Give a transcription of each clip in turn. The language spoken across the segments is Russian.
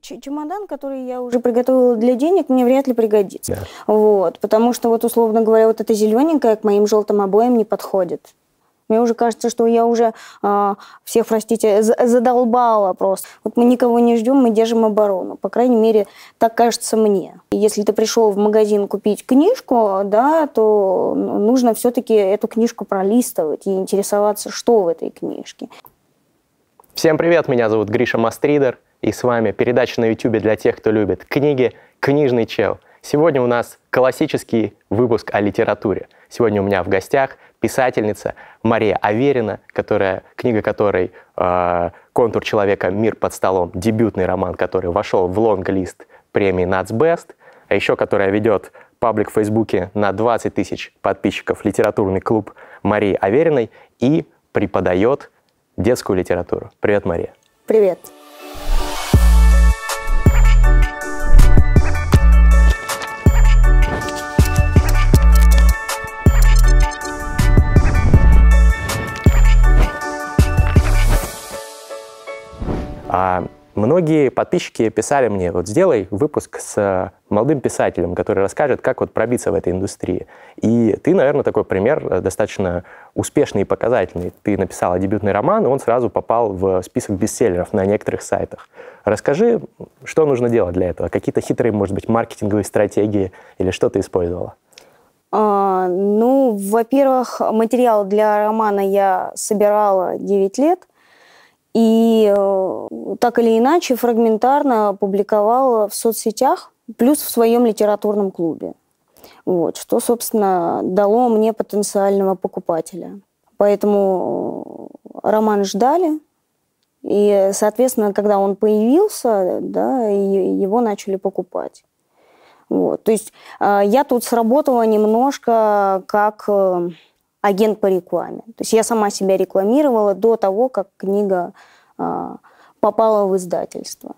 Чемодан, который я уже приготовила для денег, мне вряд ли пригодится. Да. Вот, потому что вот, условно говоря, вот эта зелененькая к моим желтым обоям не подходит. Мне уже кажется, что я уже э, всех, простите, задолбала просто. Вот мы никого не ждем, мы держим оборону. По крайней мере, так кажется мне. И если ты пришел в магазин купить книжку, да, то нужно все-таки эту книжку пролистывать и интересоваться, что в этой книжке. Всем привет, меня зовут Гриша Мастридер, и с вами передача на YouTube для тех, кто любит книги «Книжный чел». Сегодня у нас классический выпуск о литературе. Сегодня у меня в гостях писательница Мария Аверина, которая, книга которой э, «Контур человека. Мир под столом», дебютный роман, который вошел в лонг-лист премии «Нацбест», а еще которая ведет паблик в Фейсбуке на 20 тысяч подписчиков «Литературный клуб» Марии Авериной и преподает детскую литературу. Привет, Мария. Привет. А многие подписчики писали мне, вот сделай выпуск с молодым писателем, который расскажет, как вот пробиться в этой индустрии. И ты, наверное, такой пример э, достаточно успешный и показательный. Ты написала дебютный роман, и он сразу попал в список бестселлеров на некоторых сайтах. Расскажи, что нужно делать для этого? Какие-то хитрые, может быть, маркетинговые стратегии или что ты использовала? А, ну, во-первых, материал для романа я собирала 9 лет. И э, так или иначе фрагментарно публиковала в соцсетях, плюс в своем литературном клубе. Вот, что, собственно, дало мне потенциального покупателя. Поэтому э, роман ждали, и, соответственно, когда он появился, да, его начали покупать. Вот. То есть э, я тут сработала немножко как агент по рекламе. То есть я сама себя рекламировала до того, как книга а, попала в издательство.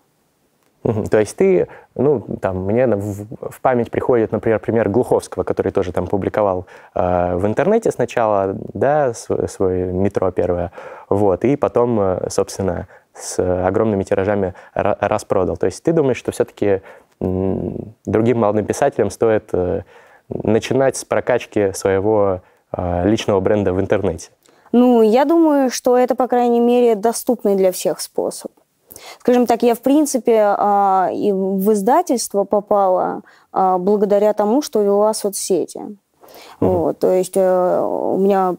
То есть ты, ну, там, мне в, в память приходит, например, пример Глуховского, который тоже там публиковал э, в интернете сначала, да, свой, свой метро первое, вот, и потом, э, собственно, с огромными тиражами распродал. То есть ты думаешь, что все-таки другим молодым писателям стоит э, начинать с прокачки своего личного бренда в интернете? Ну, я думаю, что это, по крайней мере, доступный для всех способ. Скажем так, я, в принципе, а, и в издательство попала а, благодаря тому, что вела соцсети. Угу. Вот, то есть э, у меня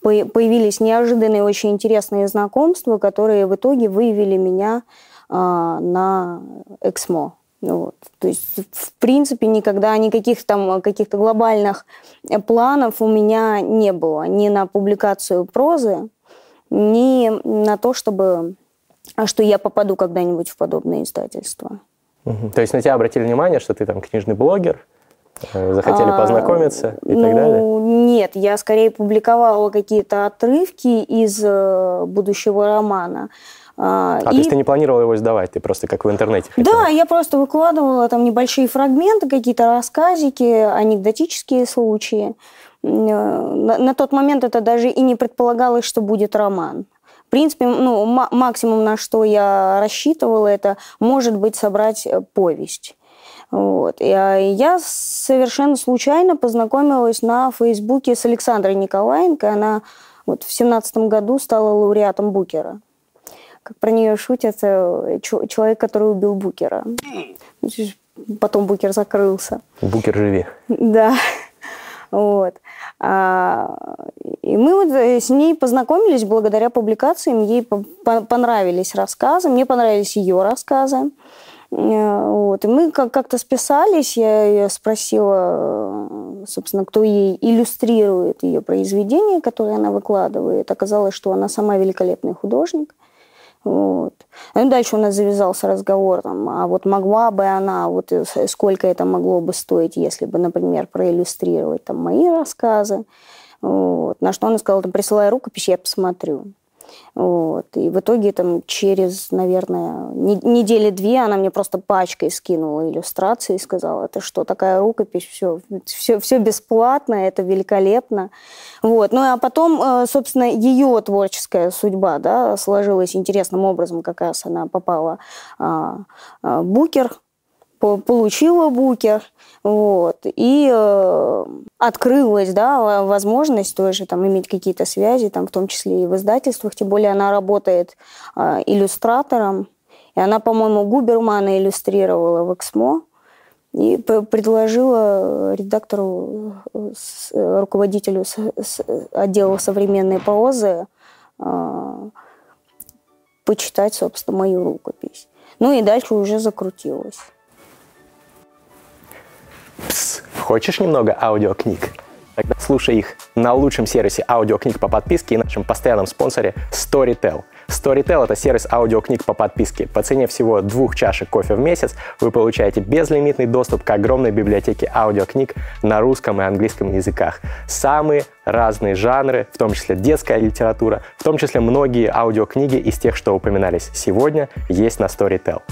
появились неожиданные, очень интересные знакомства, которые в итоге вывели меня на Эксмо. Ну вот. То есть, в принципе, никогда никаких там каких-то глобальных планов у меня не было. Ни на публикацию прозы, ни на то, чтобы а что я попаду когда-нибудь в подобное издательство. Угу. То есть на тебя обратили внимание, что ты там книжный блогер, э, захотели а, познакомиться и ну, так далее? Нет, я скорее публиковала какие-то отрывки из э, будущего романа. А, а и... то есть ты не планировала его сдавать, ты просто как в интернете хотела? Да, я просто выкладывала там небольшие фрагменты, какие-то рассказики, анекдотические случаи. Э, на, на тот момент это даже и не предполагалось, что будет роман. В принципе, ну, максимум, на что я рассчитывала, это, может быть, собрать э, повесть. Вот. И а, я совершенно случайно познакомилась на Фейсбуке с Александрой Николаенко. Она вот в семнадцатом году стала лауреатом Букера как про нее шутят, э, человек, который убил Букера. Потом Букер закрылся. Букер живи. Да. Вот. А, и мы вот э, с ней познакомились благодаря публикациям. Ей понравились рассказы, мне понравились ее рассказы. Э, вот. И мы как-то списались, я ее спросила, собственно, кто ей иллюстрирует ее произведения, которые она выкладывает. Оказалось, что она сама великолепный художник. Вот. Ну, дальше у нас завязался разговор, там, а вот могла бы она, вот э, сколько это могло бы стоить, если бы, например, проиллюстрировать там мои рассказы. Вот. На что она сказала, присылай рукопись, я посмотрю. Вот. И в итоге там через, наверное, недели две она мне просто пачкой скинула иллюстрации и сказала, это что, такая рукопись, все, все, все бесплатно, это великолепно. Вот. Ну а потом, э, собственно, ее творческая судьба да, сложилась интересным образом, как раз она попала а, а, Букер, получила букер, вот, и э, открылась, да, возможность тоже там иметь какие-то связи, там, в том числе и в издательствах, тем более она работает э, иллюстратором, и она, по-моему, Губермана иллюстрировала в «Эксмо», и предложила редактору, э, руководителю отдела современной прозы э, почитать, собственно, мою рукопись. Ну и дальше уже закрутилось. Пс, хочешь немного аудиокниг? Тогда слушай их на лучшем сервисе аудиокниг по подписке и нашем постоянном спонсоре Storytel. Storytel — это сервис аудиокниг по подписке. По цене всего двух чашек кофе в месяц вы получаете безлимитный доступ к огромной библиотеке аудиокниг на русском и английском языках. Самые разные жанры, в том числе детская литература, в том числе многие аудиокниги из тех, что упоминались сегодня, есть на Storytel.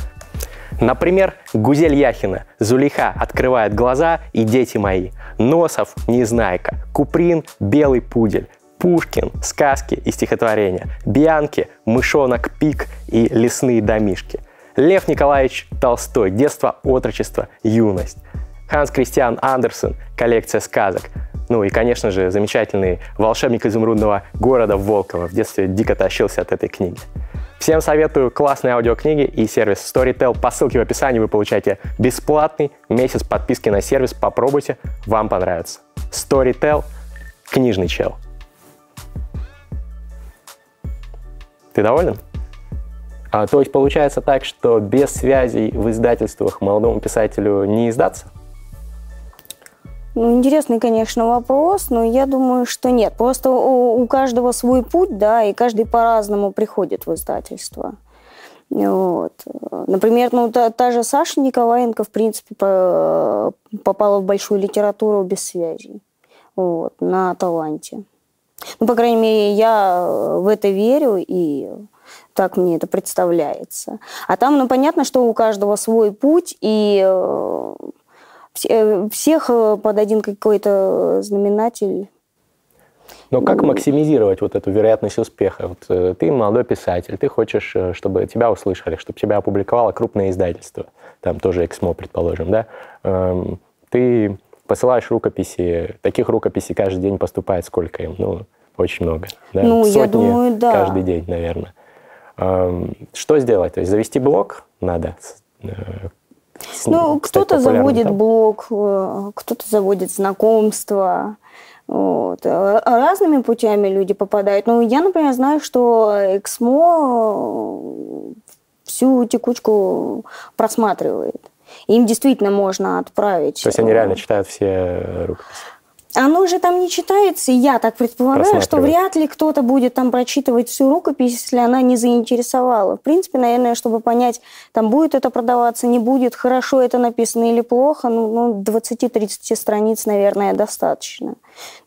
Например, Гузель Яхина «Зулейха открывает глаза и дети мои», Носов «Незнайка», Куприн «Белый пудель», Пушкин, сказки и стихотворения, Бианки, мышонок Пик и лесные домишки, Лев Николаевич Толстой, детство, отрочество, юность, Ханс Кристиан Андерсен, коллекция сказок, ну и, конечно же, замечательный волшебник изумрудного города Волкова. В детстве дико тащился от этой книги. Всем советую классные аудиокниги и сервис Storytel. По ссылке в описании вы получаете бесплатный месяц подписки на сервис. Попробуйте, вам понравится. Storytel – книжный чел. Ты доволен? А, то есть получается так, что без связей в издательствах молодому писателю не издаться? Ну, интересный, конечно, вопрос, но я думаю, что нет. Просто у, у каждого свой путь, да, и каждый по-разному приходит в издательство. Вот. Например, ну, та, та же Саша Николаенко, в принципе, по, попала в большую литературу без связей вот, на таланте. Ну, по крайней мере, я в это верю, и так мне это представляется. А там, ну, понятно, что у каждого свой путь, и э, всех э, под один какой-то знаменатель. Но как максимизировать вот эту вероятность успеха? Вот э, ты молодой писатель, ты хочешь, чтобы тебя услышали, чтобы тебя опубликовало крупное издательство, там тоже Эксмо, предположим, да? Эм, ты посылаешь рукописи, таких рукописей каждый день поступает сколько им? Ну, очень много. Да? Ну, Сотни я думаю, да. Каждый день, наверное. Эм, что сделать? То есть завести блог надо, ну, кто-то заводит там. блог, э, кто-то заводит знакомства. Вот. Э, разными путями люди попадают. Ну, я, например, знаю, что Эксмо э, всю текучку просматривает. Им действительно можно отправить. То есть они реально читают все рукописи? Оно же там не читается, и я так предполагаю, что вряд ли кто-то будет там прочитывать всю рукопись, если она не заинтересовала. В принципе, наверное, чтобы понять, там будет это продаваться, не будет, хорошо это написано или плохо, ну, ну 20-30 страниц, наверное, достаточно.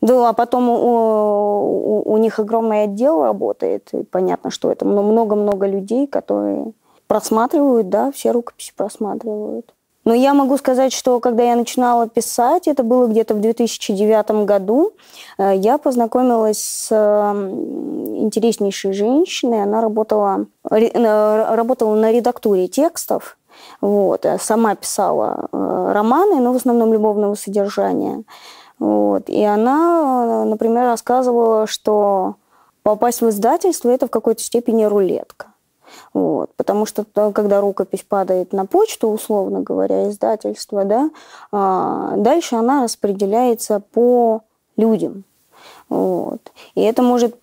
Да, а потом у, у, у них огромный отдел работает, и понятно, что это много-много людей, которые просматривают, да, все рукописи просматривают. Но я могу сказать, что когда я начинала писать, это было где-то в 2009 году, э, я познакомилась с интереснейшей женщиной. Она работала, э, работала на редактуре текстов. Вот, э, сама писала романы, но в основном любовного содержания. Вот, и она, например, рассказывала, что попасть в издательство – это в какой-то степени рулетка. Вот. Потому что когда рукопись падает на почту, условно говоря, издательство, да, а, дальше она распределяется по людям. Вот. И это может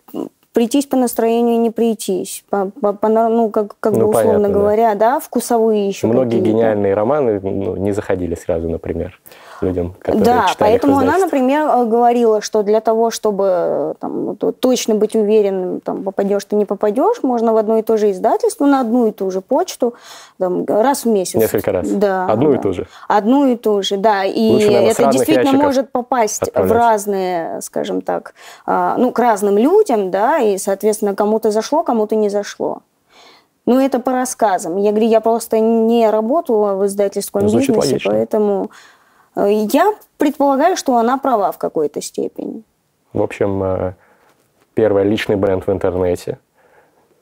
прийтись по настроению и не прийтись. По, по, по, ну, как, как ну, бы условно понятно, говоря, да. да, вкусовые еще Многие гениальные романы ну, не заходили сразу, например. Людям, которые Да, читали в поэтому она, например, э, говорила, что для того, чтобы э, там, точно быть уверенным, там, попадешь ты, не попадешь, можно в одно и то же издательство, на одну и ту же почту, там, раз в месяц. Несколько раз. Да. Одну и да. ту же. Одну и ту же, да. И Лучше, наверное, это действительно может попасть в отправлять. разные, скажем так, а, ну, к разным людям, да, и, соответственно, кому-то зашло, кому-то не зашло. Ну, это по рассказам. Я говорю, я просто не работала в издательском звучит бизнесе, логично. поэтому я предполагаю, что она права в какой-то степени. В общем, э, первое – личный бренд в интернете.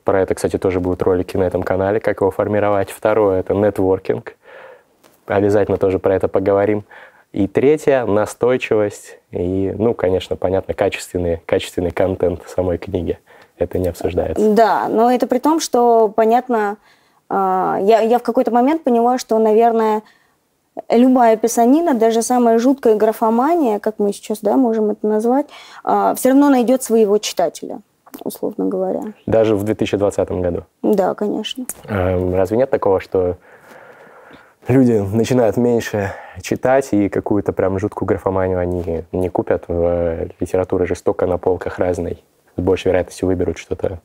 Про это, кстати, тоже будут ролики на этом канале, как его формировать. Второе – это нетворкинг. Обязательно тоже про это поговорим. И третье – настойчивость. И, ну, конечно, понятно, качественный, качественный контент самой книги. Это не обсуждается. Да, но это при том, что, понятно, а, я, я в какой-то момент поняла, что, наверное, любая писанина, даже самая жуткая графомания, как мы сейчас да, можем это назвать, все равно найдет своего читателя, условно говоря. Даже в 2020 году. Да, конечно. Эм, Разве нет такого, что люди начинают меньше читать и какую-то прям жуткую графоманию они не купят в литературе жестоко на полках разной? С большей вероятностью выберут что-то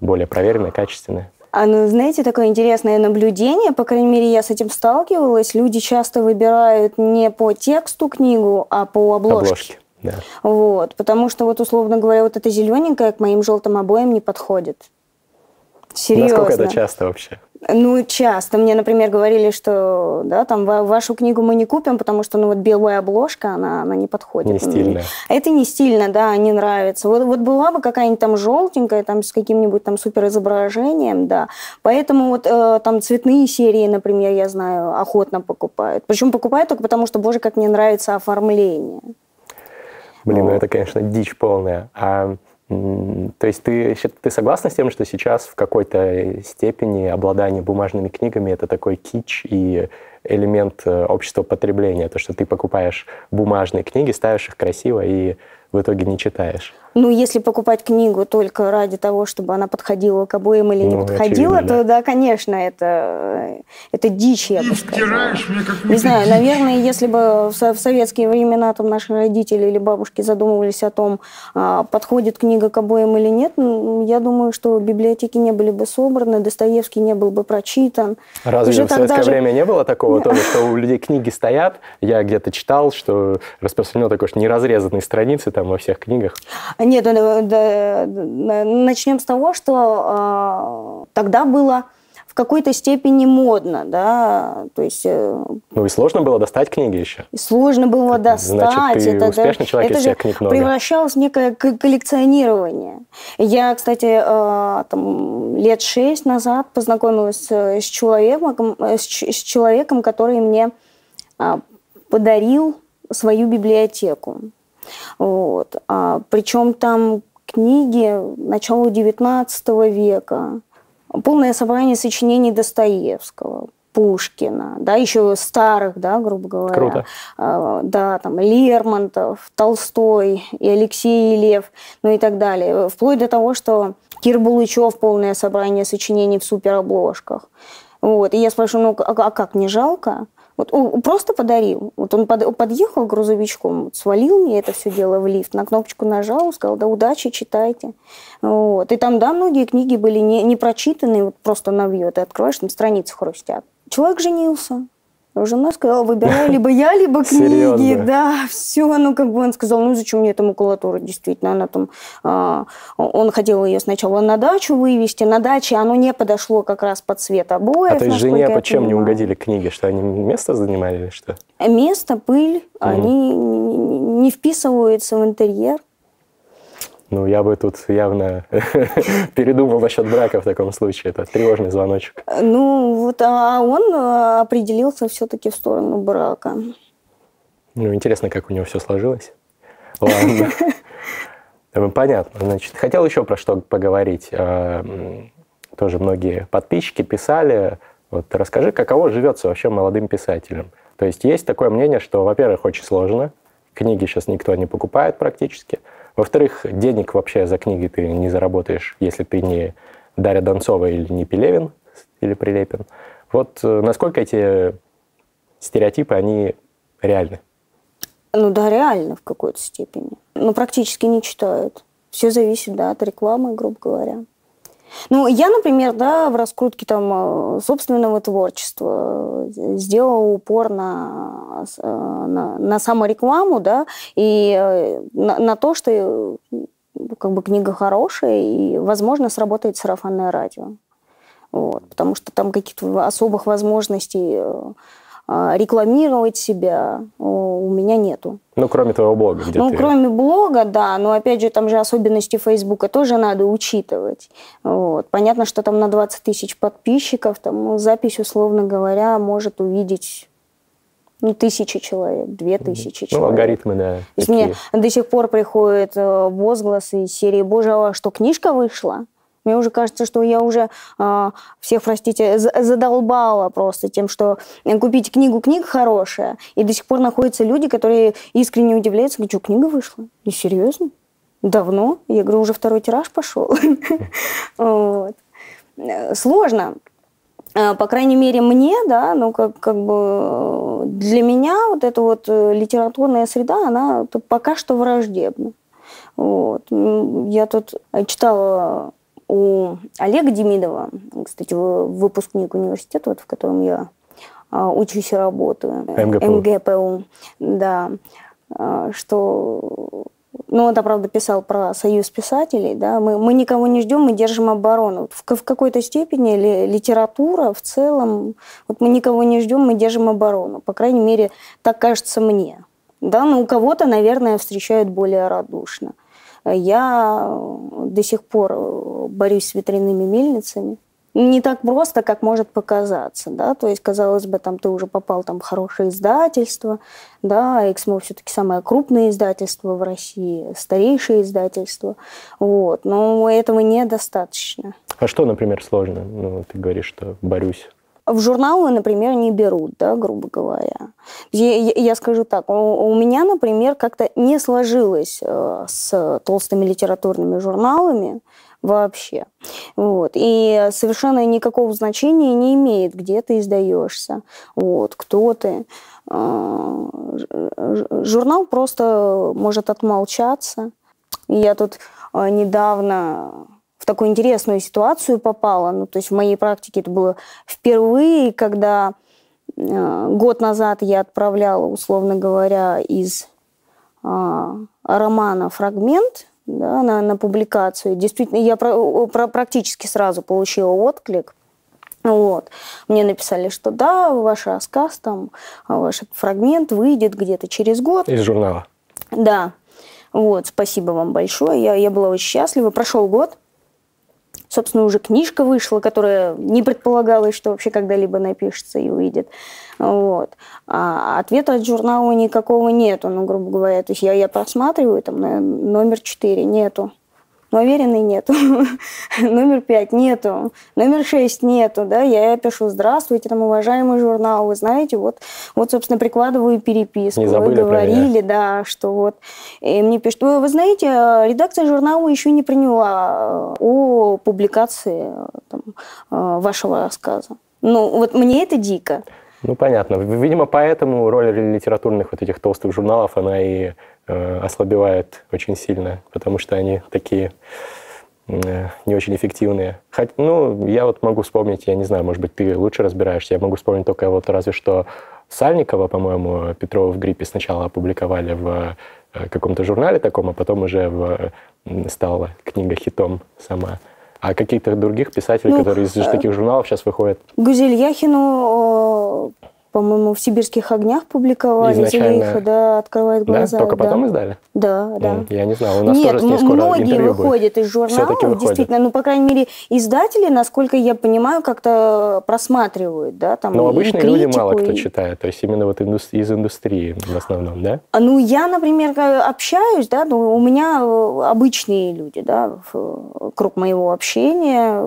более проверенное, качественное. А ну, знаете, такое интересное наблюдение, по крайней мере, я с этим сталкивалась. Люди часто выбирают не по тексту книгу, а по обложке. Обложки. Да. Вот, потому что вот условно говоря, вот эта зелененькая к моим желтым обоям не подходит. Серьезно. Насколько это часто вообще? Ну, часто. Мне, например, говорили, что да, там ва- вашу книгу мы не купим, потому что ну, вот белая обложка, она, она не подходит. Не стильная. Это не стильно, да, не нравится. Вот, вот была бы какая-нибудь там желтенькая, там с каким-нибудь там суперизображением, да. Поэтому вот э, там цветные серии, например, я знаю, охотно покупают. Причем покупают только потому, что, боже, как мне нравится оформление. Блин, ну Вот. это, конечно, дичь полная. А, то есть ты, ты согласна с тем, что сейчас в какой-то степени обладание бумажными книгами это такой кич и элемент э, общества потребления? То, что ты покупаешь бумажные книги, ставишь их красиво и в итоге не читаешь. Ну, если покупать книгу только ради того, чтобы она подходила к обоим или не Ну, подходила, очевидно, то да, конечно, это, это дичь, я Ты бы сказала. мне Не знаю, дичь. наверное, если бы в, со- в советские времена там наши родители или бабушки задумывались о том, а, подходит книга к обоим или нет, я думаю, что библиотеки не были бы собраны, Достоевский не был бы прочитан. Разве Уже в советское тогда же- время не было такого тоже, что у людей книги стоят? Я где-то читал, что распространено такое, что неразрезанные страницы там во всех книгах. Нет, ну, да, да, да, начнем с того, что а, тогда было в какой-то степени модно, да, то есть э, Ну и сложно было достать книги еще. и сложно было достать. Значит, ты это, успешный человек, это же книг много. превращалось в некое коллекционирование. Я, кстати, э, там, лет шесть назад познакомилась э, с человеком, э, с с человеком, который мне а, подарил свою библиотеку. Вот. А, причем там книги начала XIX века, полное собрание сочинений Достоевского, Пушкина, да, еще старых, да, грубо говоря. Круто. А, да, там Лермонтов, Толстой и Алексей Лев, ну и так далее. Вплоть до того, что Кир Булычев полное собрание сочинений в суперобложках. Вот. И я спрашиваю, ну а, а как, не жалко? Вот он просто подарил. Вот он под- подъехал грузовичком, свалил мне это все дело в лифт, на кнопочку нажал, сказал, да удачи, читайте. Вот. И там, да, многие книги были не, не прочитаны, вот просто навье. Ты откроешь, там страницы хрустят. Человек женился. Жена сказала, выбирай либо я, либо книги. Серьезно? Да, все. Ну, как бы он сказал, ну, зачем мне эта макулатура, действительно. Она там, а, он хотел ее сначала на дачу вывести. На даче оно не подошло как раз под цвет обоев. А то есть жене почем не угодили книги? Что они место занимали или что? Место, пыль, они не- не не вписываются в интерьер. Ну, я бы тут явно передумал насчет брака в таком случае. Это тревожный звоночек. Ну, вот, а он а, определился все-таки в сторону брака. Ну, интересно, как у него все сложилось. Ладно. Э, Понятно. Значит, хотел еще про что поговорить. Э, м, Тоже многие подписчики писали. Вот расскажи, каково живется вообще молодым писателям. То есть есть такое мнение, что, во-первых, очень сложно. Книги сейчас никто не покупает практически. Во-вторых, денег вообще за книги ты не заработаешь, если ты не Дарья Донцова или не Пелевин или Прилепин. Вот э, насколько эти стереотипы, они реальны? Ну да, реально в какой-то степени. Но практически не читают. Все зависит, да, от рекламы, грубо говоря. Ну, я, например, да, в раскрутке там э, собственного творчества э, сделала упор на, э, на, на саморекламу, да, и на, на то, что как бы книга хорошая, и, возможно, сработает сарафанное радио. Вот, потому что там каких-то особых возможностей рекламировать себя у меня нету. Ну, кроме твоего блога, где Ну, ты... кроме блога, да, но опять же, там же особенности Фейсбука тоже надо учитывать. Вот. Понятно, что там на 20 тысяч подписчиков, там ну, запись, условно говоря, может увидеть ну, тысячи человек, две тысячи ну, человек. Ну, алгоритмы, да. То есть мне до сих пор приходят э, возгласы из серии «Боже, а что, книжка вышла?» Мне уже кажется, что я уже э, всех, простите, задолбала просто тем, что купить книгу, книга хорошая, и до сих пор находятся люди, которые искренне удивляются, говорят, что книга вышла? И серьезно? Давно? Я говорю, уже второй тираж пошел. Сложно. А, по крайней мере, мне, да, ну, как, как бы для меня вот эта вот э, литературная среда, она пока что враждебна. Вот. Я тут читала у Олега Демидова, кстати, выпускник университета, вот, в котором я а, учусь и работаю. МГПУ. МГПУ, да. А, что ну, он, правда, писал про союз писателей, да, мы, мы никого не ждем, мы держим оборону. В, в какой-то степени ли, литература в целом, вот мы никого не ждем, мы держим оборону. По крайней мере, так кажется мне. Да, но у кого-то, наверное, встречают более радушно. Я до сих пор борюсь с ветряными мельницами. Не так просто, как может показаться, да, то есть, казалось бы, там ты уже попал там в хорошее издательство, да, Эксмо все-таки самое крупное издательство в России, старейшее издательство, вот, но этого недостаточно. А что, например, сложно? Ну, ты говоришь, что борюсь в журналы, например, не берут, да, грубо говоря. Я, я скажу так, у, у меня, например, как-то не сложилось э, с толстыми литературными журналами вообще. Вот. И совершенно никакого значения не имеет, где ты издаешься, вот, кто ты. Э, журнал просто может отмолчаться. Я тут э, недавно в такую интересную ситуацию попала. Ну, то есть в моей практике это было впервые, когда э, год назад я отправляла, условно говоря, из э, романа фрагмент да, на, на публикацию. Действительно, я про, про, практически сразу получила отклик. Вот. Мне написали, что да, ваш рассказ, там, ваш фрагмент выйдет где-то через год. Из журнала? Да. Вот, спасибо вам большое. Я, я была очень счастлива. Прошел год. Собственно, уже книжка вышла, которая не предполагалось, что вообще когда-либо напишется и выйдет. Вот. А ответа от журнала никакого нету, ну, грубо говоря. То есть я, я просматриваю, там, номер 4 нету но уверенной нету. Номер пять нету. Номер шесть нету, да, я пишу, здравствуйте, там, уважаемый журнал, вы знаете, вот, вот собственно, прикладываю переписку. Не забыли вы говорили, да, что вот. И мне пишут, вы, вы знаете, редакция журнала еще не приняла э, о публикации там, э, вашего рассказа. Ну, вот мне это дико. Ну, понятно. Видимо, поэтому роль литературных вот этих толстых журналов, она и ослабевает очень сильно, потому что они такие э, не очень эффективные. Хоть, ну, я вот могу вспомнить, я не знаю, может быть, ты лучше разбираешься, я могу вспомнить только вот разве что Сальникова, по-моему, Петрова в гриппе сначала опубликовали в э, каком-то журнале таком, а потом уже в, стала книга хитом сама. А каких-то других писателей, ну, которые из э, таких журналов сейчас выходят? Гузель Яхину по-моему, в «Сибирских огнях» публиковали. Изначально... Зелейха, да, «Открывает глаза». Да? Только да. потом издали? Да, да. Я не знал. У нас Нет, тоже с ней скоро многие выходят будет. из журналов, действительно. Ну, по крайней мере, издатели, насколько я понимаю, как-то просматривают, да, там, Но обычные критику, люди мало кто и... читает. То есть именно вот из индустрии в основном, да? А, ну, я, например, общаюсь, да, ну, у меня э, обычные люди, да, круг моего общения,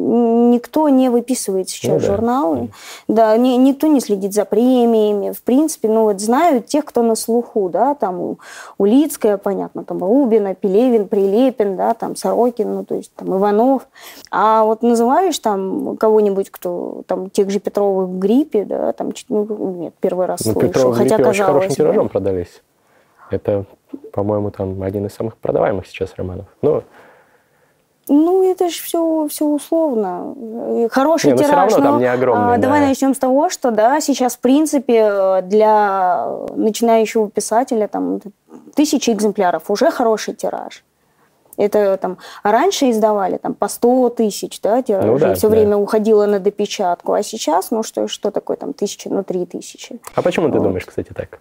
никто не выписывает сейчас Ну да. журналы. Да, ни- никто не следит за премиями. В принципе, ну вот знают тех, кто на слуху, да, там Улицкая, понятно, там Рубина, Пелевин, Прилепин, да, там Сорокин, ну то есть там Иванов. А вот называешь там кого-нибудь, кто там тех же Петровых в гриппе, да, там ну, нет, первый раз Ну, слышу, Петров хотя Гриппе очень казалось хорошим тиражом продались. Это, по-моему, там один из самых продаваемых сейчас романов. Ну, Ну, это же все, все условно. Э, Хороший Не, ну тираж. равно там но, не огромный, а, Давай да. начнем с того, что да, сейчас, в принципе, для начинающего писателя там тысячи экземпляров уже хороший тираж. Это там раньше издавали там по 100 тысяч, да, Ну да, все да. время уходило на допечатку, а сейчас, ну что, что такое там тысяча, ну три тысячи. а почему ты Вот. думаешь, кстати, так?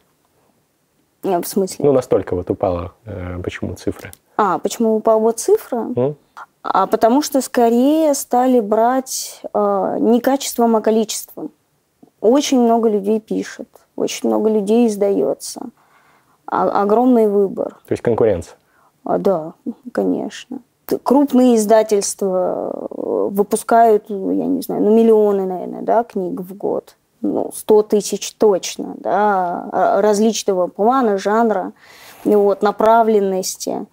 Э, В смысле? Ну, настолько вот упала, э, почему цифры? А, почему упала цифра? М? А потому что скорее стали брать э, не качеством, а количеством. Очень много людей пишет, очень много людей издается. А- огромный выбор. То есть конкуренция. А, да, конечно. Крупные издательства э, выпускают, ну, я не знаю, ну, миллионы, наверное, да, книг в год. Ну, 100 тысяч точно, да, а- различного плана, жанра, вот, направленности.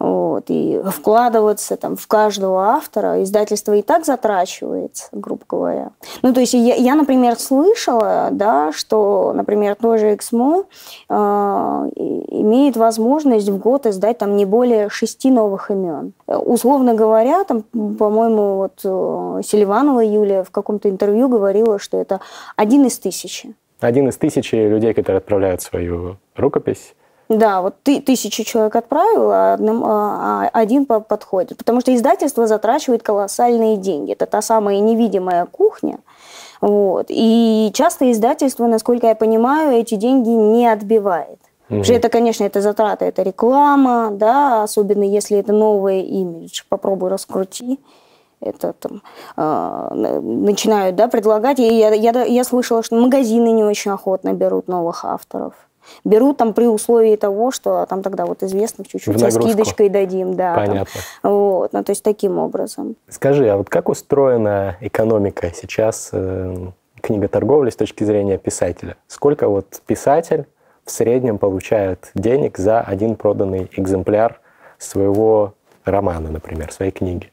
Вот, и вкладываться там в каждого автора издательство и так затрачивается, грубо говоря. Ну, то есть я, я, например, слышала, да, что, например, тоже Эксмо э, имеет возможность в год издать там не более шести новых имен. Условно говоря, там, по-моему, вот э, Селиванова Юлия в каком-то интервью говорила, что это один из тысячи. Один из тысячи людей, которые отправляют свою рукопись. Да, вот ты тысячу человек отправил, а одним- а- а один по- подходит. Потому что издательство затрачивает колоссальные деньги. Это та самая невидимая кухня. Вот. И часто издательство, насколько я понимаю, эти деньги не отбивает. Потому что это, конечно, это затраты, это реклама, да, особенно если это новый имидж. Попробуй раскрути. Это там э, начинают, да, предлагать. И я, я, я слышала, что магазины не очень охотно берут новых авторов. Берут там при условии того, что там тогда вот известных чуть-чуть со скидочкой дадим, да. там. Понятно. Вот, ну, то есть таким образом. Скажи, а вот как устроена экономика сейчас э, книготорговли с точки зрения писателя? Сколько вот писатель в среднем получает денег за один проданный экземпляр своего романа, например, своей книги?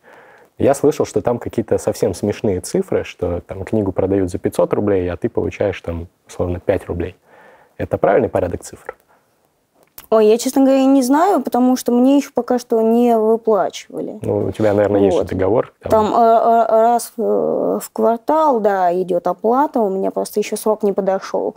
Я слышал, что там какие-то совсем смешные цифры, что там книгу продают за 500 рублей, а ты получаешь там, условно, 5 рублей. Это правильный порядок цифр? Ой, я, честно говоря, не знаю, потому что мне еще пока что не выплачивали. Ну, у тебя, наверное, есть же Вот. договор. Там э, э, раз э, в квартал, да, идет оплата, у меня просто еще срок не подошел.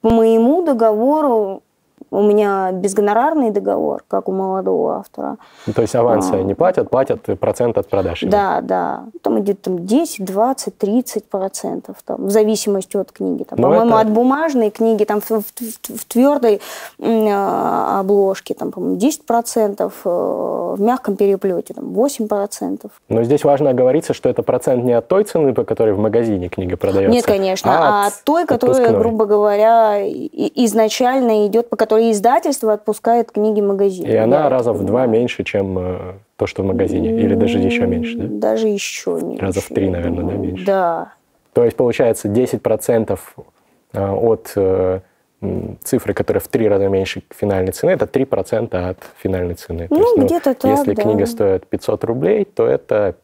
По моему договору, у меня безгонорарный договор, как у молодого автора. Ну, То есть авансы А. не платят, платят процент от продаж. Да, да. Там идет там 10, 20, 30 процентов, там, в зависимости от книги. Там, Ну, по-моему, это- от бумажной книги, там, в, в- в- твердой а, обложке, там, по-моему, 10 процентов, э, в мягком переплете, там, 8 процентов. Но здесь важно оговориться, что это процент не от той цены, по которой в магазине книга продается. Нет, конечно, а, от той, которая, отпускной. грубо говоря, изначально идет, по которой издательство отпускает книги магазину. И она раза в два меньше, чем э, то, что в магазине. Или даже еще меньше, да? Даже еще меньше. Раза в три, наверное, да, меньше? Да. То есть получается 10% э, от э, цифры, которая в три раза меньше финальной цены, это 3% от финальной цены. То Ну, есть, где-то так, Если да. книга стоит 500 рублей, то это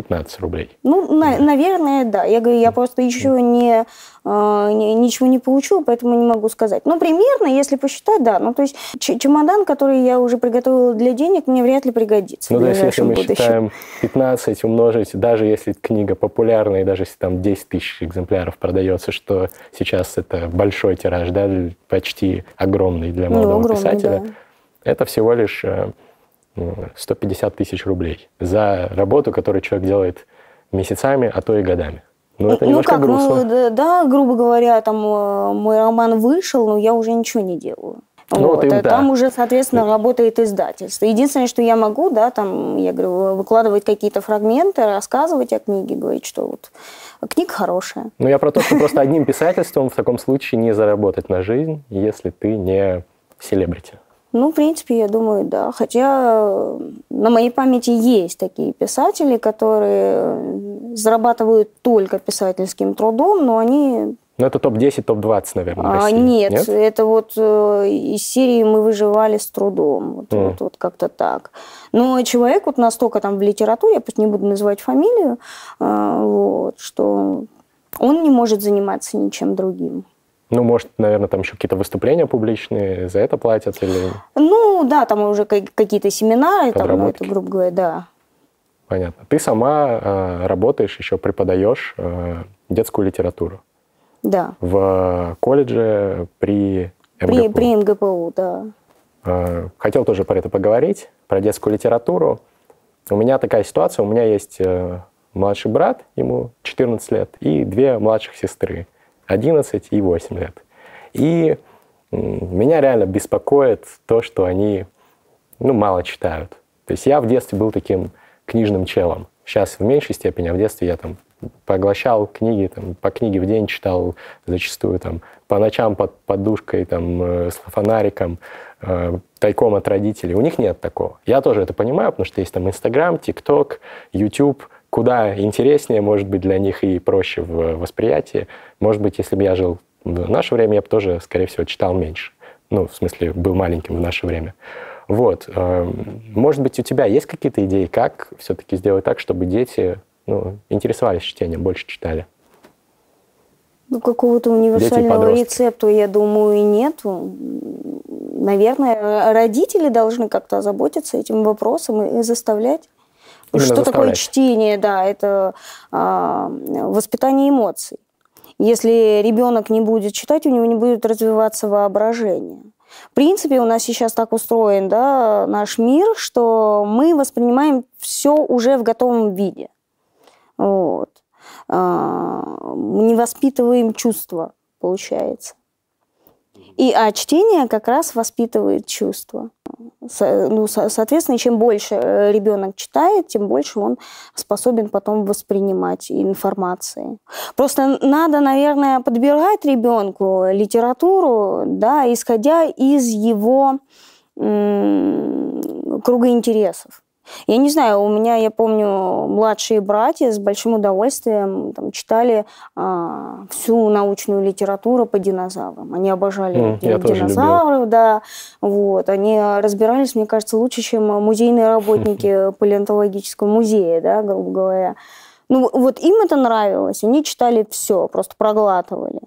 15 рублей. Ну, на- наверное, да. Я говорю, я просто еще не, э, не- ничего не получила, поэтому не могу сказать. Ну, примерно, если посчитать, да. Ну, то есть чемодан, который я уже приготовила для денег, мне вряд ли пригодится Ну, то есть, если мы будущем. считаем 15 умножить, даже если книга популярная, и даже если там 10 тысяч экземпляров продается, что сейчас это большой тираж, да, почти огромный для Ну, молодого огромный, писателя, да. это всего лишь э, ну, 150 тысяч рублей за работу, которую человек делает месяцами, а то и годами. Ну, это немножко как, грустно. ну, да, да, грубо говоря, там э, мой роман вышел, но я уже ничего не делаю. Ну, вот им а да. Там уже, соответственно, работает издательство. Единственное, что я могу, да, там, я говорю, выкладывать какие-то фрагменты, рассказывать о книге, говорить, что вот книга хорошая. Ну, я про то, что просто одним писательством в таком случае не заработать на жизнь, если ты не селебрити. Ну, в принципе, я думаю, да. Хотя э, на моей памяти есть такие писатели, которые зарабатывают только писательским трудом, но они ну, это топ-10, топ-20, наверное, в а, России. нет, нет, это вот э, из серии мы выживали с трудом. Вот, mm. вот, вот как-то так. Но человек вот настолько там в литературе, я пусть не буду называть фамилию, э, вот, что он не может заниматься ничем другим. Ну, может, наверное, там еще какие-то выступления публичные, за это платят или... Ну, да, там уже какие-то семинары, там, ну, это, грубо говоря, да. Понятно. Ты сама э, работаешь, еще преподаешь э, детскую литературу. Да. В колледже при МГПУ. При, при МГПУ, да. Э, хотел тоже про это поговорить, про детскую литературу. У меня такая ситуация, у меня есть э, младший брат, ему 14 лет, и две младших сестры. 11 и 8 лет. И меня реально беспокоит то, что они ну, мало читают. То есть я в детстве был таким книжным челом. Сейчас в меньшей степени, а в детстве я там поглощал книги, там, по книге в день читал зачастую, там, по ночам под подушкой, там, э, с фонариком, э, тайком от родителей. У них нет такого. Я тоже это понимаю, потому что есть там Инстаграм, ТикТок, Ютуб, куда интереснее, может быть, для них и проще в восприятии. Может быть, если бы я жил в наше время, я бы тоже, скорее всего, читал меньше. Ну, в смысле, был маленьким в наше время. Вот. Эм, может быть, у тебя есть какие-то идеи, как все-таки сделать так, чтобы дети ну, интересовались чтением, больше читали? Ну, какого-то универсального рецепта, я думаю, и нет. Наверное, родители должны как-то озаботиться этим вопросом и заставлять. Именно что такое чтение? Да, это а, воспитание эмоций. Если ребенок не будет читать, у него не будет развиваться воображение. В принципе, у нас сейчас так устроен да, наш мир, что мы воспринимаем все уже в готовом виде. Вот. А, не воспитываем чувства, получается. И, а чтение как раз воспитывает чувства. Ну, соответственно, чем больше э, ребенок читает, тем больше он способен потом воспринимать информации. Просто надо, наверное, подбирать ребенку литературу, да, исходя из его круга интересов. Я не знаю, у меня, я помню, младшие братья с большим удовольствием там, читали а, всю научную литературу по динозаврам. Они обожали mm, динозавров, да. Вот. Они разбирались, мне кажется, лучше, чем музейные работники палеонтологического музея, да, грубо говоря. Ну, вот им это нравилось, они читали все, просто проглатывали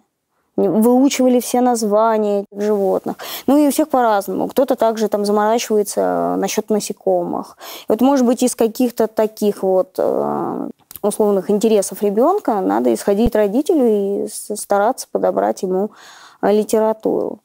выучивали все названия животных. Ну и у всех по-разному. Кто-то также там заморачивается насчет насекомых. И вот, может быть, из каких-то таких вот э, условных интересов ребенка надо исходить родителю и стараться подобрать ему э, литературу.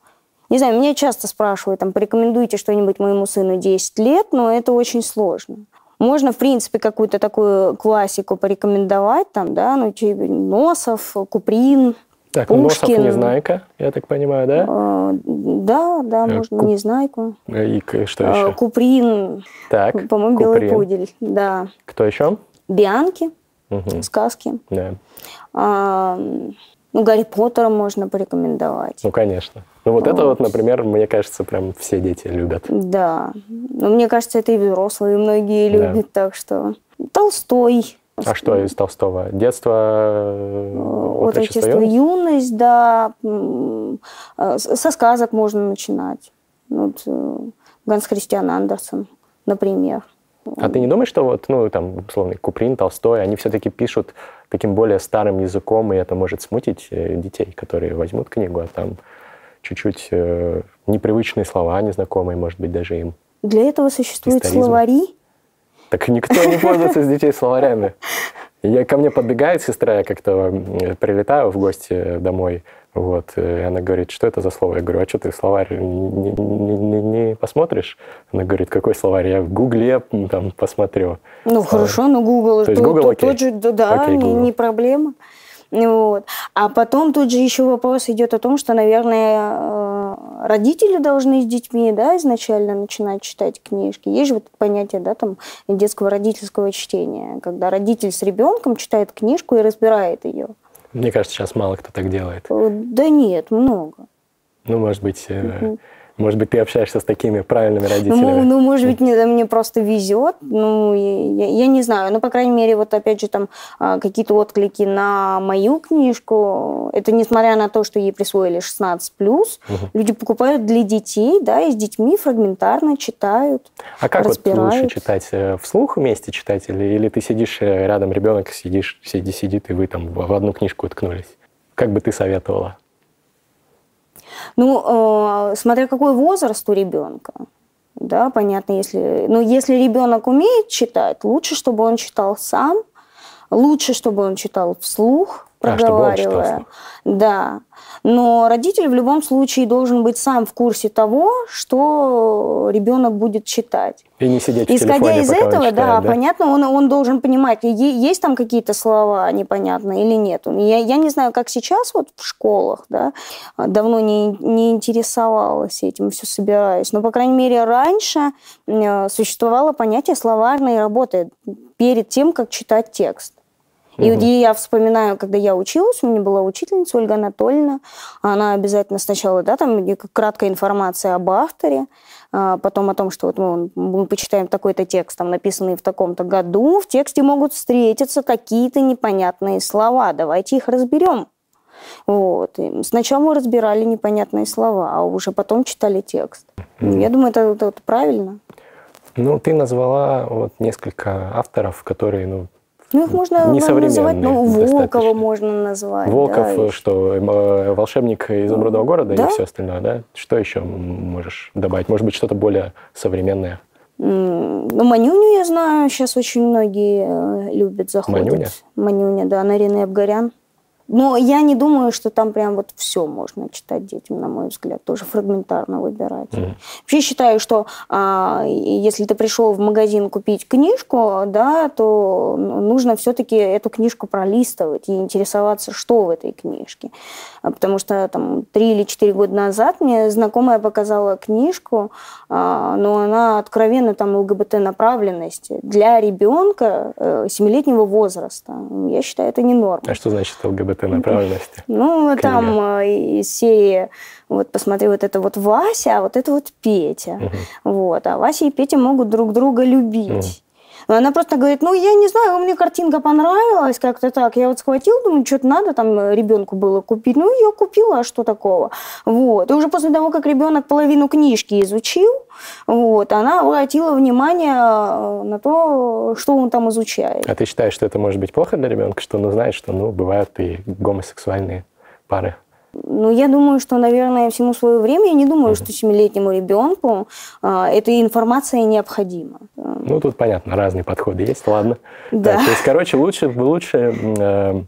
Не знаю, меня часто спрашивают, там, порекомендуйте что-нибудь моему сыну 10 лет, но это очень сложно. Можно, в принципе, какую-то такую классику порекомендовать, там, да, ну, типа Носов, Куприн, так, Пушкин. Носов Незнайка, я так понимаю, да? А, да, да, э, можно Куп... Незнайку. И что еще? А, Куприн. Так, По-моему, Белый пудель, да. Кто еще? Бианки, угу. сказки. Да. А, ну, Гарри Поттера можно порекомендовать. Ну, конечно. Ну, вот, вот это вот, например, мне кажется, прям все дети любят. Да. Но мне кажется, это и взрослые многие любят, да. так что... Толстой. А что из Толстого? Детство, э, отрочество, юность? юность, да. Э, со сказок можно начинать. Вот, э, Ганс Христиан Андерсон, например. А ты не думаешь, что вот, ну, там, условно, Куприн, Толстой, они все-таки пишут таким более старым языком, и это может смутить детей, которые возьмут книгу, а там чуть-чуть непривычные слова, незнакомые, может быть, даже им. Для этого существуют Историзм. словари, так никто не пользуется с детей словарями. Я, ко мне подбегает сестра, я как-то прилетаю в гости домой, вот, и она говорит, что это за слово? Я говорю, а что ты словарь не, не, не, посмотришь? Она говорит, какой словарь? Я в Гугле там посмотрю. Ну, словарь. хорошо, ну Google, то, есть Google, то, тот же, да, окей, не, не проблема. Вот. А потом тут же еще вопрос идет о том, что, наверное, э, родители должны с детьми да, изначально начинать читать книжки. Есть же вот понятие да, там, детского родительского чтения, когда родитель с ребенком читает книжку и разбирает ее. Мне кажется, сейчас мало кто так делает. Э, да нет, много. Ну, может быть, угу. Может быть, ты общаешься с такими правильными родителями? Ну, ну может быть, мне, мне просто везет. Ну, я, я не знаю. Ну, по крайней мере, вот опять же, там а, какие-то отклики на мою книжку. Это несмотря на то, что ей присвоили 16+, угу. люди покупают для детей, да, и с детьми фрагментарно читают, А как вот лучше читать? Э, вслух вместе читать? Или, или ты сидишь э, рядом, ребенок сидишь, сиди, сидит, и вы там в одну книжку уткнулись? Как бы ты советовала? Ну, э, смотря какой возраст у ребенка. Да, понятно, если... Но если ребенок умеет читать, лучше, чтобы он читал сам, лучше, чтобы он читал вслух, проговаривая. А, да. Но родитель в любом случае должен быть сам в курсе того, что ребенок будет читать. И не сидеть Исходя в телефоне, из этого, читает, да, да, понятно, он, он должен понимать, есть там какие-то слова непонятные или нет. Я, я не знаю, как сейчас вот в школах, да, давно не, не интересовалась этим, все собираюсь. Но, по крайней мере, раньше э, существовало понятие словарной работы перед тем, как читать текст. И угу. я вспоминаю, когда я училась, у меня была учительница Ольга Анатольевна, она обязательно сначала, да, там краткая информация об авторе, а потом о том, что вот мы, мы почитаем такой-то текст, там написанный в таком-то году, в тексте могут встретиться какие-то непонятные слова, давайте их разберем. Вот. И сначала мы разбирали непонятные слова, а уже потом читали текст. Mm. Я думаю, это, это, это правильно. Ну, ты назвала вот несколько авторов, которые, ну, ну, их можно называть, ну, Волкова можно назвать. Волков, да, что, э, волшебник изумрудного города да? и все остальное, да? Что еще можешь добавить? Может быть, что-то более современное? Ну, Манюню я знаю, сейчас очень многие э, любят, заходят. Манюня? Манюня, да, Нарина Абгарян. Но я не думаю, что там прям вот все можно читать детям, на мой взгляд, тоже фрагментарно выбирать. Mm. Вообще считаю, что а, если ты пришел в магазин купить книжку, да, то нужно все-таки эту книжку пролистывать и интересоваться, что в этой книжке. А, потому что там три или четыре года назад мне знакомая показала книжку, а, но она откровенно там ЛГБТ направленности для ребенка э, семилетнего возраста. Я считаю, это не норма. А что значит ЛГБТ? Этой направленности? Ну, книга. там э, из серии, вот посмотри, вот это вот Вася, а вот это вот Петя. Угу. Вот. А Вася и Петя могут друг друга любить. Она просто говорит, ну, я не знаю, мне картинка понравилась как-то так. Я вот схватила, думаю, что-то надо там ребенку было купить. Ну, я купила, а что такого? Вот. И уже после того, как ребенок половину книжки изучил, вот, она обратила внимание э, на то, что он там изучает. А ты считаешь, что это может быть плохо для ребенка, что он узнает, что, ну, бывают и гомосексуальные пары? Ну, я думаю, что, наверное, всему свое время. Я не думаю, что семилетнему ребенку а, эта информация необходима. Ну, тут понятно, разные подходы есть, ладно. Да. Так, то есть, короче, лучше, лучше э,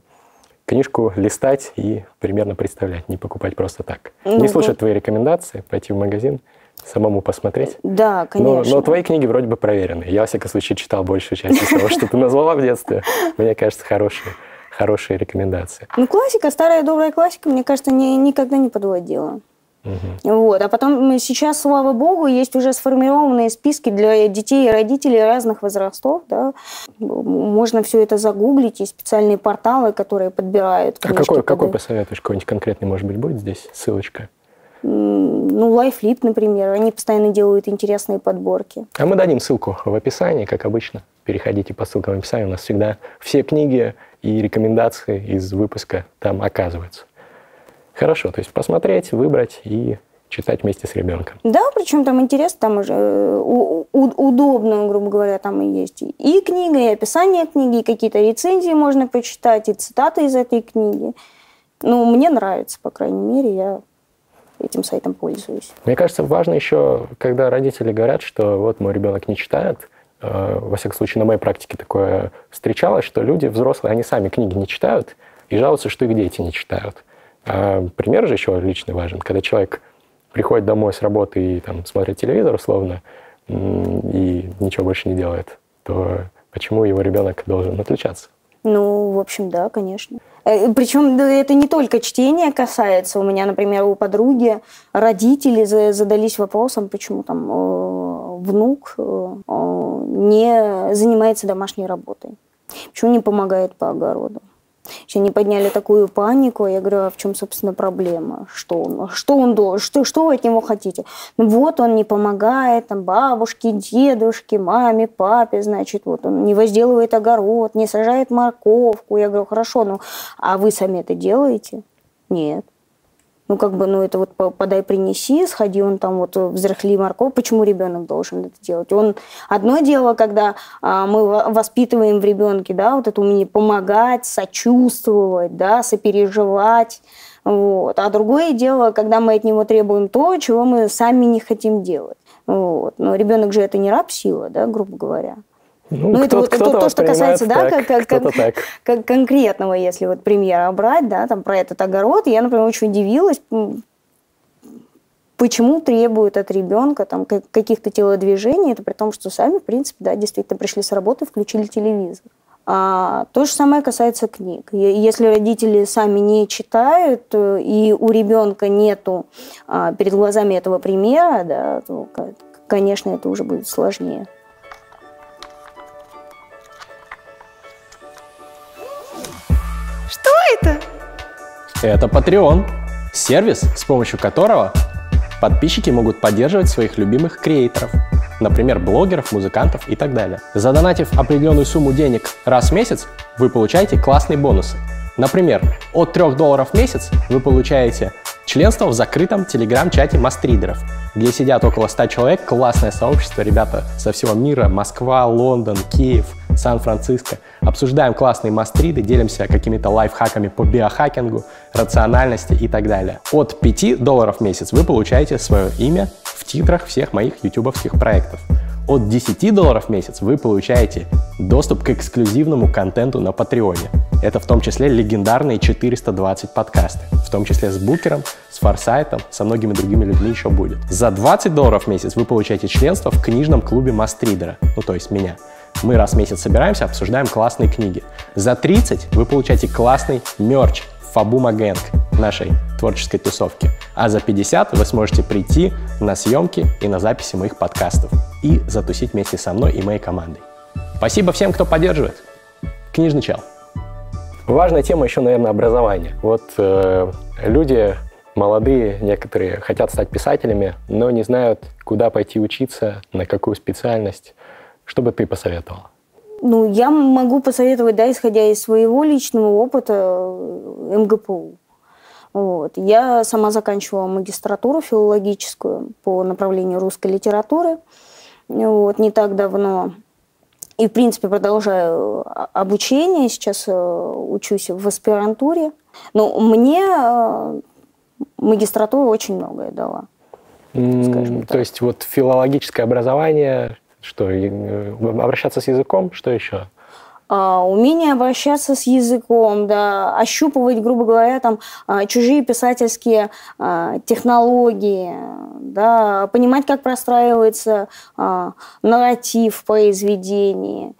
книжку листать и примерно представлять, не покупать просто так. Ну, не слушать да. твои рекомендации, пойти в магазин, самому посмотреть. Да, конечно. Но, но твои книги вроде бы проверены. Я, во всяком случае, читал большую часть из того, что ты назвала в детстве. Мне кажется, хорошие хорошие рекомендации. Ну, классика, старая добрая классика, мне кажется, не, никогда не подводила. Угу. Вот. А потом сейчас, слава богу, есть уже сформированные списки для детей и родителей разных возрастов. Да. Можно все это загуглить, есть специальные порталы, которые подбирают. А какой, какой посоветуешь? Какой-нибудь конкретный, может быть, будет здесь ссылочка? Ну, LifeLip, например, они постоянно делают интересные подборки. А мы дадим ссылку в описании, как обычно. Переходите по ссылкам в описании. У нас всегда все книги и рекомендации из выпуска там оказываются. Хорошо, то есть посмотреть, выбрать и читать вместе с ребенком. Да, причем там интересно, там уже э, удобно, грубо говоря, там и есть и книга, и описание книги, и какие-то рецензии можно почитать, и цитаты из этой книги. Ну, мне нравится, по крайней мере, я этим сайтом пользуюсь. Мне кажется, важно еще, когда родители говорят, что вот мой ребенок не читает, э, во всяком случае, на моей практике такое встречалось, что люди взрослые, они сами книги не читают и жалуются, что их дети не читают. А пример же еще личный важен, когда человек приходит домой с работы и там, смотрит телевизор условно и ничего больше не делает, то почему его ребенок должен отличаться? Ну, в общем, да, конечно. Э, Причем это не только чтение касается. У меня, например, у подруги родители задались вопросом, почему там э, внук э, не занимается домашней работой, почему не помогает по огороду. Они подняли такую панику. Я говорю, а в чем, собственно, проблема? Что он, что он должен? Что, что вы от него хотите? Ну вот он не помогает там, бабушке, дедушке, маме, папе, значит, вот он не возделывает огород, не сажает морковку. Я говорю, хорошо, ну а вы сами это делаете? Нет. Ну, как бы, ну, это вот подай, принеси, сходи, он там вот взрыхли морковь. Почему ребенок должен это делать? Он одно дело, когда а, мы воспитываем в ребенке, да, вот это умение помогать, сочувствовать, да, сопереживать. Вот. А другое дело, когда мы от него требуем то, чего мы сами не хотим делать. Вот. Но ребенок же это не раб сила, да, грубо говоря. Ну, ну это вот то, то, что касается, да, так, как, как, как, как конкретного, если вот примера брать, да, там про этот огород, я, например, очень удивилась, почему требуют от ребенка там каких-то телодвижений, это при том, что сами, в принципе, да, действительно пришли с работы, включили телевизор. А, то же самое касается книг. Если родители сами не читают, э, и у ребенка нету а, перед глазами этого примера, да, то, конечно, это уже будет сложнее. Это? Это Patreon. Сервис, с помощью которого подписчики могут поддерживать своих любимых креаторов. Например, блогеров, музыкантов и так далее. Задонатив определенную сумму денег раз в месяц, вы получаете классные бонусы. Например, от 3 долларов в месяц вы получаете членство в закрытом телеграм-чате мастридеров, где сидят около 100 человек, классное сообщество, ребята со всего мира, Москва, Лондон, Киев, Сан-Франциско. Обсуждаем классные мастриды, делимся какими-то лайфхаками по биохакингу, рациональности и так далее. От 5 долларов в месяц вы получаете свое имя в титрах всех моих ютубовских проектов. От 10 долларов в месяц вы получаете доступ к эксклюзивному контенту на Патреоне. Это в том числе легендарные 420 подкасты, в том числе с Букером, с Форсайтом, со многими другими людьми еще будет. За 20 долларов в месяц вы получаете членство в книжном клубе Мастридера, ну то есть меня. Мы раз в месяц собираемся, обсуждаем классные книги. За 30 вы получаете классный мерч Фабума Гэнг нашей творческой тусовки. А за 50 вы сможете прийти на съемки и на записи моих подкастов и затусить вместе со мной и моей командой. Спасибо всем, кто поддерживает. Книжный чел. Важная тема еще, наверное, образование. Вот э, люди молодые, некоторые хотят стать писателями, но не знают, куда пойти учиться, на какую специальность. Что бы ты посоветовала? Ну, я могу посоветовать, да, исходя из своего личного опыта, э, МГПУ. Вот. Я сама заканчивала магистратуру филологическую по направлению русской литературы вот, не так давно. И, в принципе, продолжаю а, обучение. Сейчас э, учусь в аспирантуре. Но мне э, магистратура очень многое дала. Mm, то есть вот филологическое образование, что, э, обращаться с языком, что еще? А, умение обращаться с языком, да, ощупывать, грубо говоря, там а, чужие писательские а, технологии, да, понимать, как простраивается нарратив в произведении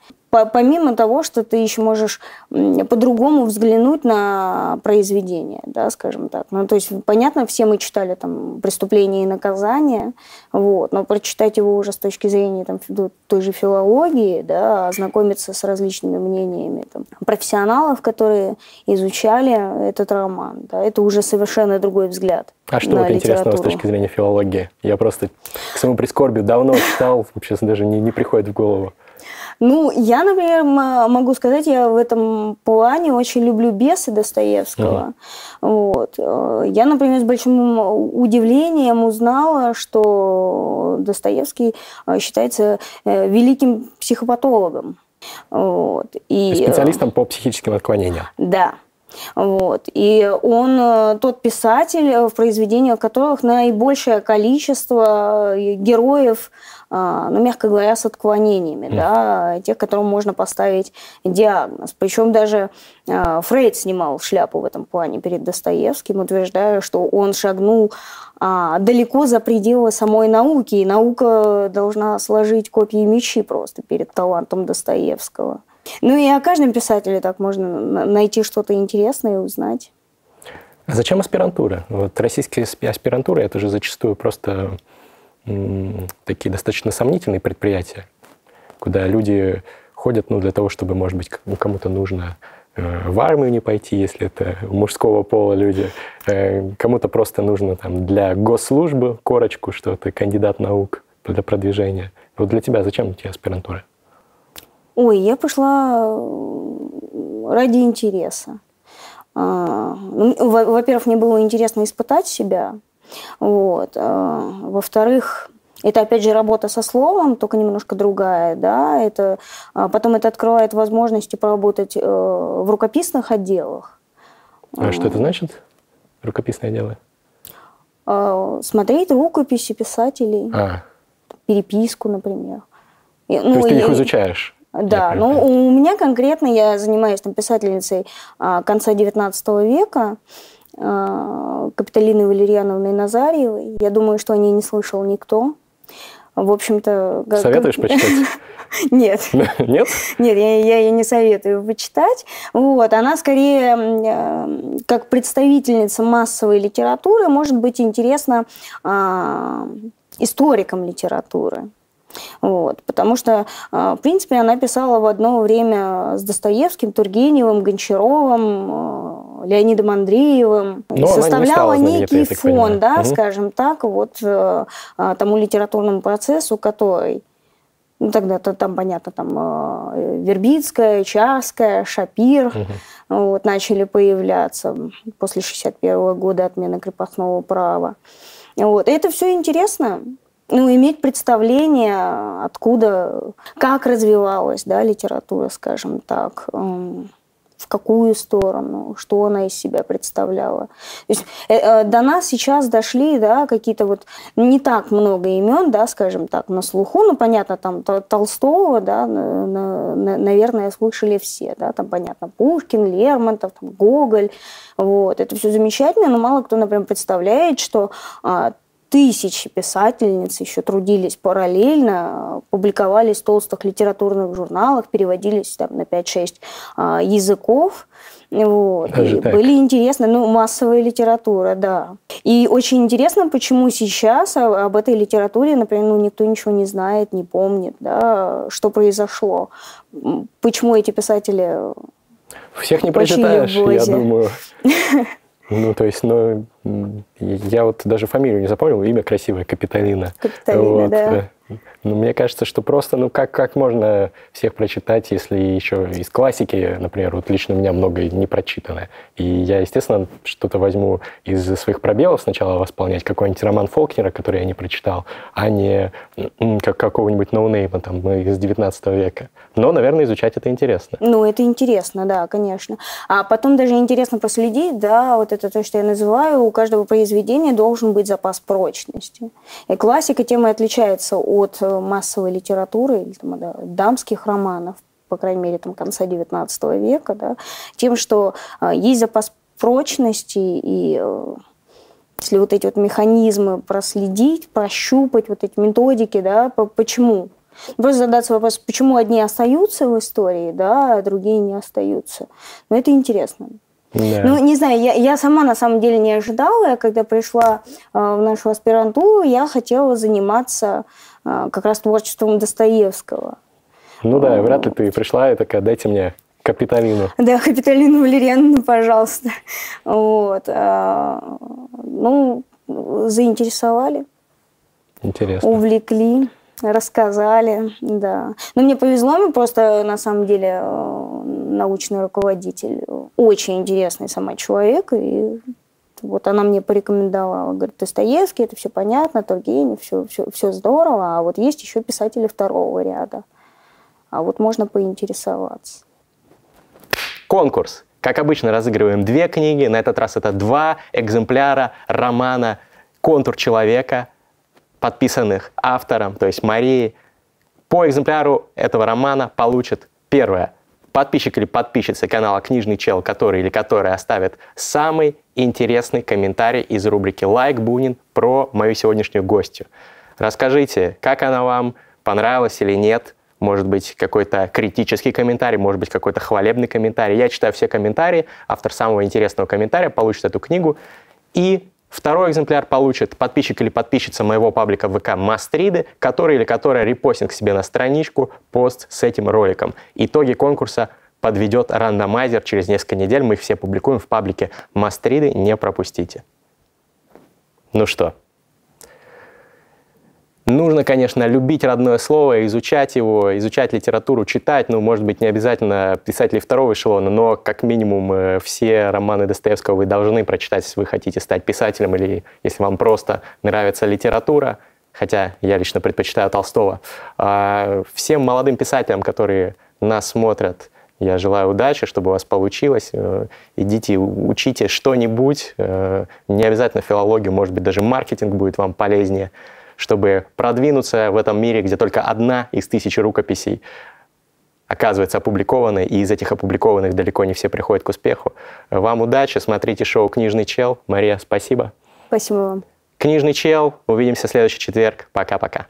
помимо того, что ты еще можешь по-другому взглянуть на произведение, да, скажем так. Ну, то есть, понятно, все мы читали там «Преступление и наказание», вот, но прочитать его уже с точки зрения там, той же филологии, да, ознакомиться с различными мнениями там, профессионалов, которые изучали этот роман, да, это уже совершенно другой взгляд. А что вот интересного с точки зрения филологии? Я просто к своему прискорбию давно читал, сейчас даже не, не приходит в голову. Ну, я, например, могу сказать, я в этом плане очень люблю бесы Достоевского. Угу. Вот. Э, я, например, с большим удивлением узнала, что Достоевский э, считается э, великим психопатологом. Вот. И, специалистом по психическим отклонениям. Да. Вот. И он тот писатель, в произведениях которых наибольшее количество героев ну, мягко говоря, с отклонениями, mm. да, тех, которым можно поставить диагноз. Причем даже э, Фрейд снимал шляпу в этом плане перед Достоевским, утверждая, что он шагнул э, далеко за пределы самой науки, и наука должна сложить копии мечи просто перед талантом Достоевского. Ну и о каждом писателе так можно найти что-то интересное и узнать. А зачем аспирантура? Вот российские аспирантуры это же зачастую просто такие достаточно сомнительные предприятия, куда люди ходят ну, для того, чтобы, может быть, кому-то нужно э, в армию не пойти, если это мужского пола люди. Э, кому-то просто нужно там для госслужбы корочку, что ты кандидат наук для продвижения. Вот для тебя зачем тебе аспирантура? Ой, я пошла ради интереса. А, ну, во-первых, мне было интересно испытать себя. Вот. А, во-вторых, это, опять же, работа со словом, только немножко другая, да, это, а потом это открывает возможности поработать э, в рукописных отделах. А что это значит, рукописные отделы? Смотреть рукописи писателей, а. переписку, например. Ну, То есть ты их изучаешь? Да, ну у меня конкретно, я занимаюсь там писательницей а, конца XIX века, а, Капиталиной Валерьяновной Назарьевой. Я думаю, что о ней не слышал никто. В общем-то... Советуешь почитать? Нет. Нет? Нет, я, я, я не советую почитать. Вот, она скорее э, как представительница массовой литературы может быть интересна э, историкам литературы. Вот, потому что, а, в принципе, она писала в одно время с Достоевским, Тургеневым, Гончаровым, а, Леонидом Андреевым. Но составляла некий фон, да, угу. скажем так, вот э, а, тому литературному процессу, который ну, тогда-то там, понятно, там Вербицкая, Чарская, Шапир угу. вот, начали появляться после 61 года отмены крепостного права. Вот. И это все интересно ну, иметь представление, откуда, как развивалась да, литература, скажем так, в какую сторону, что она из себя представляла. То есть э, э, до нас сейчас дошли да, какие-то вот не так много имен, да, скажем так, на слуху, ну, понятно, там Толстого, да, на, на, наверное, слышали все, да, там, понятно, Пушкин, Лермонтов, там, Гоголь, вот, это все замечательно, но мало кто, например, представляет, что а, тысячи писательниц еще трудились параллельно, публиковались в толстых литературных журналах, переводились там, на 5-6 а, языков. Вот. и были интересны, ну, массовая литература, да. И очень интересно, почему сейчас об этой литературе, например, ну, никто ничего не знает, не помнит, да, что произошло. Почему эти писатели всех не прочитаешь, я думаю. Ну, то есть, ну, я вот даже фамилию не запомнил, имя красивое, Капиталина. Капиталина, вот. да. Ну, мне кажется, что просто, ну, как, как можно всех прочитать, если еще из классики, например, вот лично у меня много не прочитано. И я, естественно, что-то возьму из своих пробелов сначала восполнять, какой-нибудь роман Фолкнера, который я не прочитал, а не как какого-нибудь ноунейма там из 19 века. Но, наверное, изучать это интересно. Ну, это интересно, да, конечно. А потом даже интересно проследить, да, вот это то, что я называю, у каждого произведения должен быть запас прочности. И классика тем и отличается от э, массовой литературы или там, да, дамских романов, по крайней мере, там, конца XIX века, да, тем, что э, есть запас прочности и э, если вот эти вот механизмы проследить, прощупать, вот эти методики, да, почему? Просто задаться вопрос, почему одни остаются в истории, да, а другие не остаются. Но это интересно. Да. Ну, не знаю, я, я сама на самом деле не ожидала. Я когда пришла э, в нашу аспирантуру, я хотела заниматься как раз творчеством Достоевского. Ну да, вряд ли ты пришла и такая, дайте мне Капиталину. Да, Капиталину Валерьяновну, пожалуйста. Вот. А, ну, заинтересовали. Интересно. Увлекли рассказали, да. Но мне повезло, мне просто на самом деле э, научный руководитель очень интересный сама человек, и вот она мне порекомендовала, говорит, Достоевский, это все понятно, Тургенев, все, все, все здорово, а вот есть еще писатели второго ряда, а вот можно поинтересоваться. Конкурс. Как обычно, разыгрываем две книги, на этот раз это два экземпляра романа «Контур человека», подписанных автором, то есть Марии. По экземпляру этого романа получит первое подписчик или подписчица канала «Книжный чел», который или которая оставит самый интересный комментарий из рубрики «Лайк Бунин» про мою сегодняшнюю гостью. Расскажите, как она вам, понравилась или нет, может быть, какой-то критический комментарий, может быть, какой-то хвалебный комментарий. Я читаю все комментарии, автор самого интересного комментария получит эту книгу, и Второй экземпляр получит подписчик или подписчица моего паблика ВК Мастриды, который или которая репостит к себе на страничку пост с этим роликом. Итоги конкурса подведет рандомайзер через несколько недель. Мы их все публикуем в паблике Мастриды, не пропустите. Ну что, Нужно, конечно, любить родное слово, изучать его, изучать литературу, читать. Ну, может быть, не обязательно писателей второго эшелона, но как минимум э, все романы Достоевского вы должны прочитать, если вы хотите стать писателем или если вам просто нравится литература. Хотя я лично предпочитаю Толстого. А всем молодым писателям, которые нас смотрят, я желаю удачи, чтобы у вас получилось. Э, идите, учите что-нибудь. Э, не обязательно филологию, может быть, даже маркетинг будет вам полезнее чтобы продвинуться в этом мире, где только одна из тысячи рукописей оказывается опубликованной, и из этих опубликованных далеко не все приходят к успеху. Вам удачи, смотрите шоу «Книжный чел». Мария, спасибо. Спасибо вам. «Книжный чел». Увидимся в следующий четверг. Пока-пока.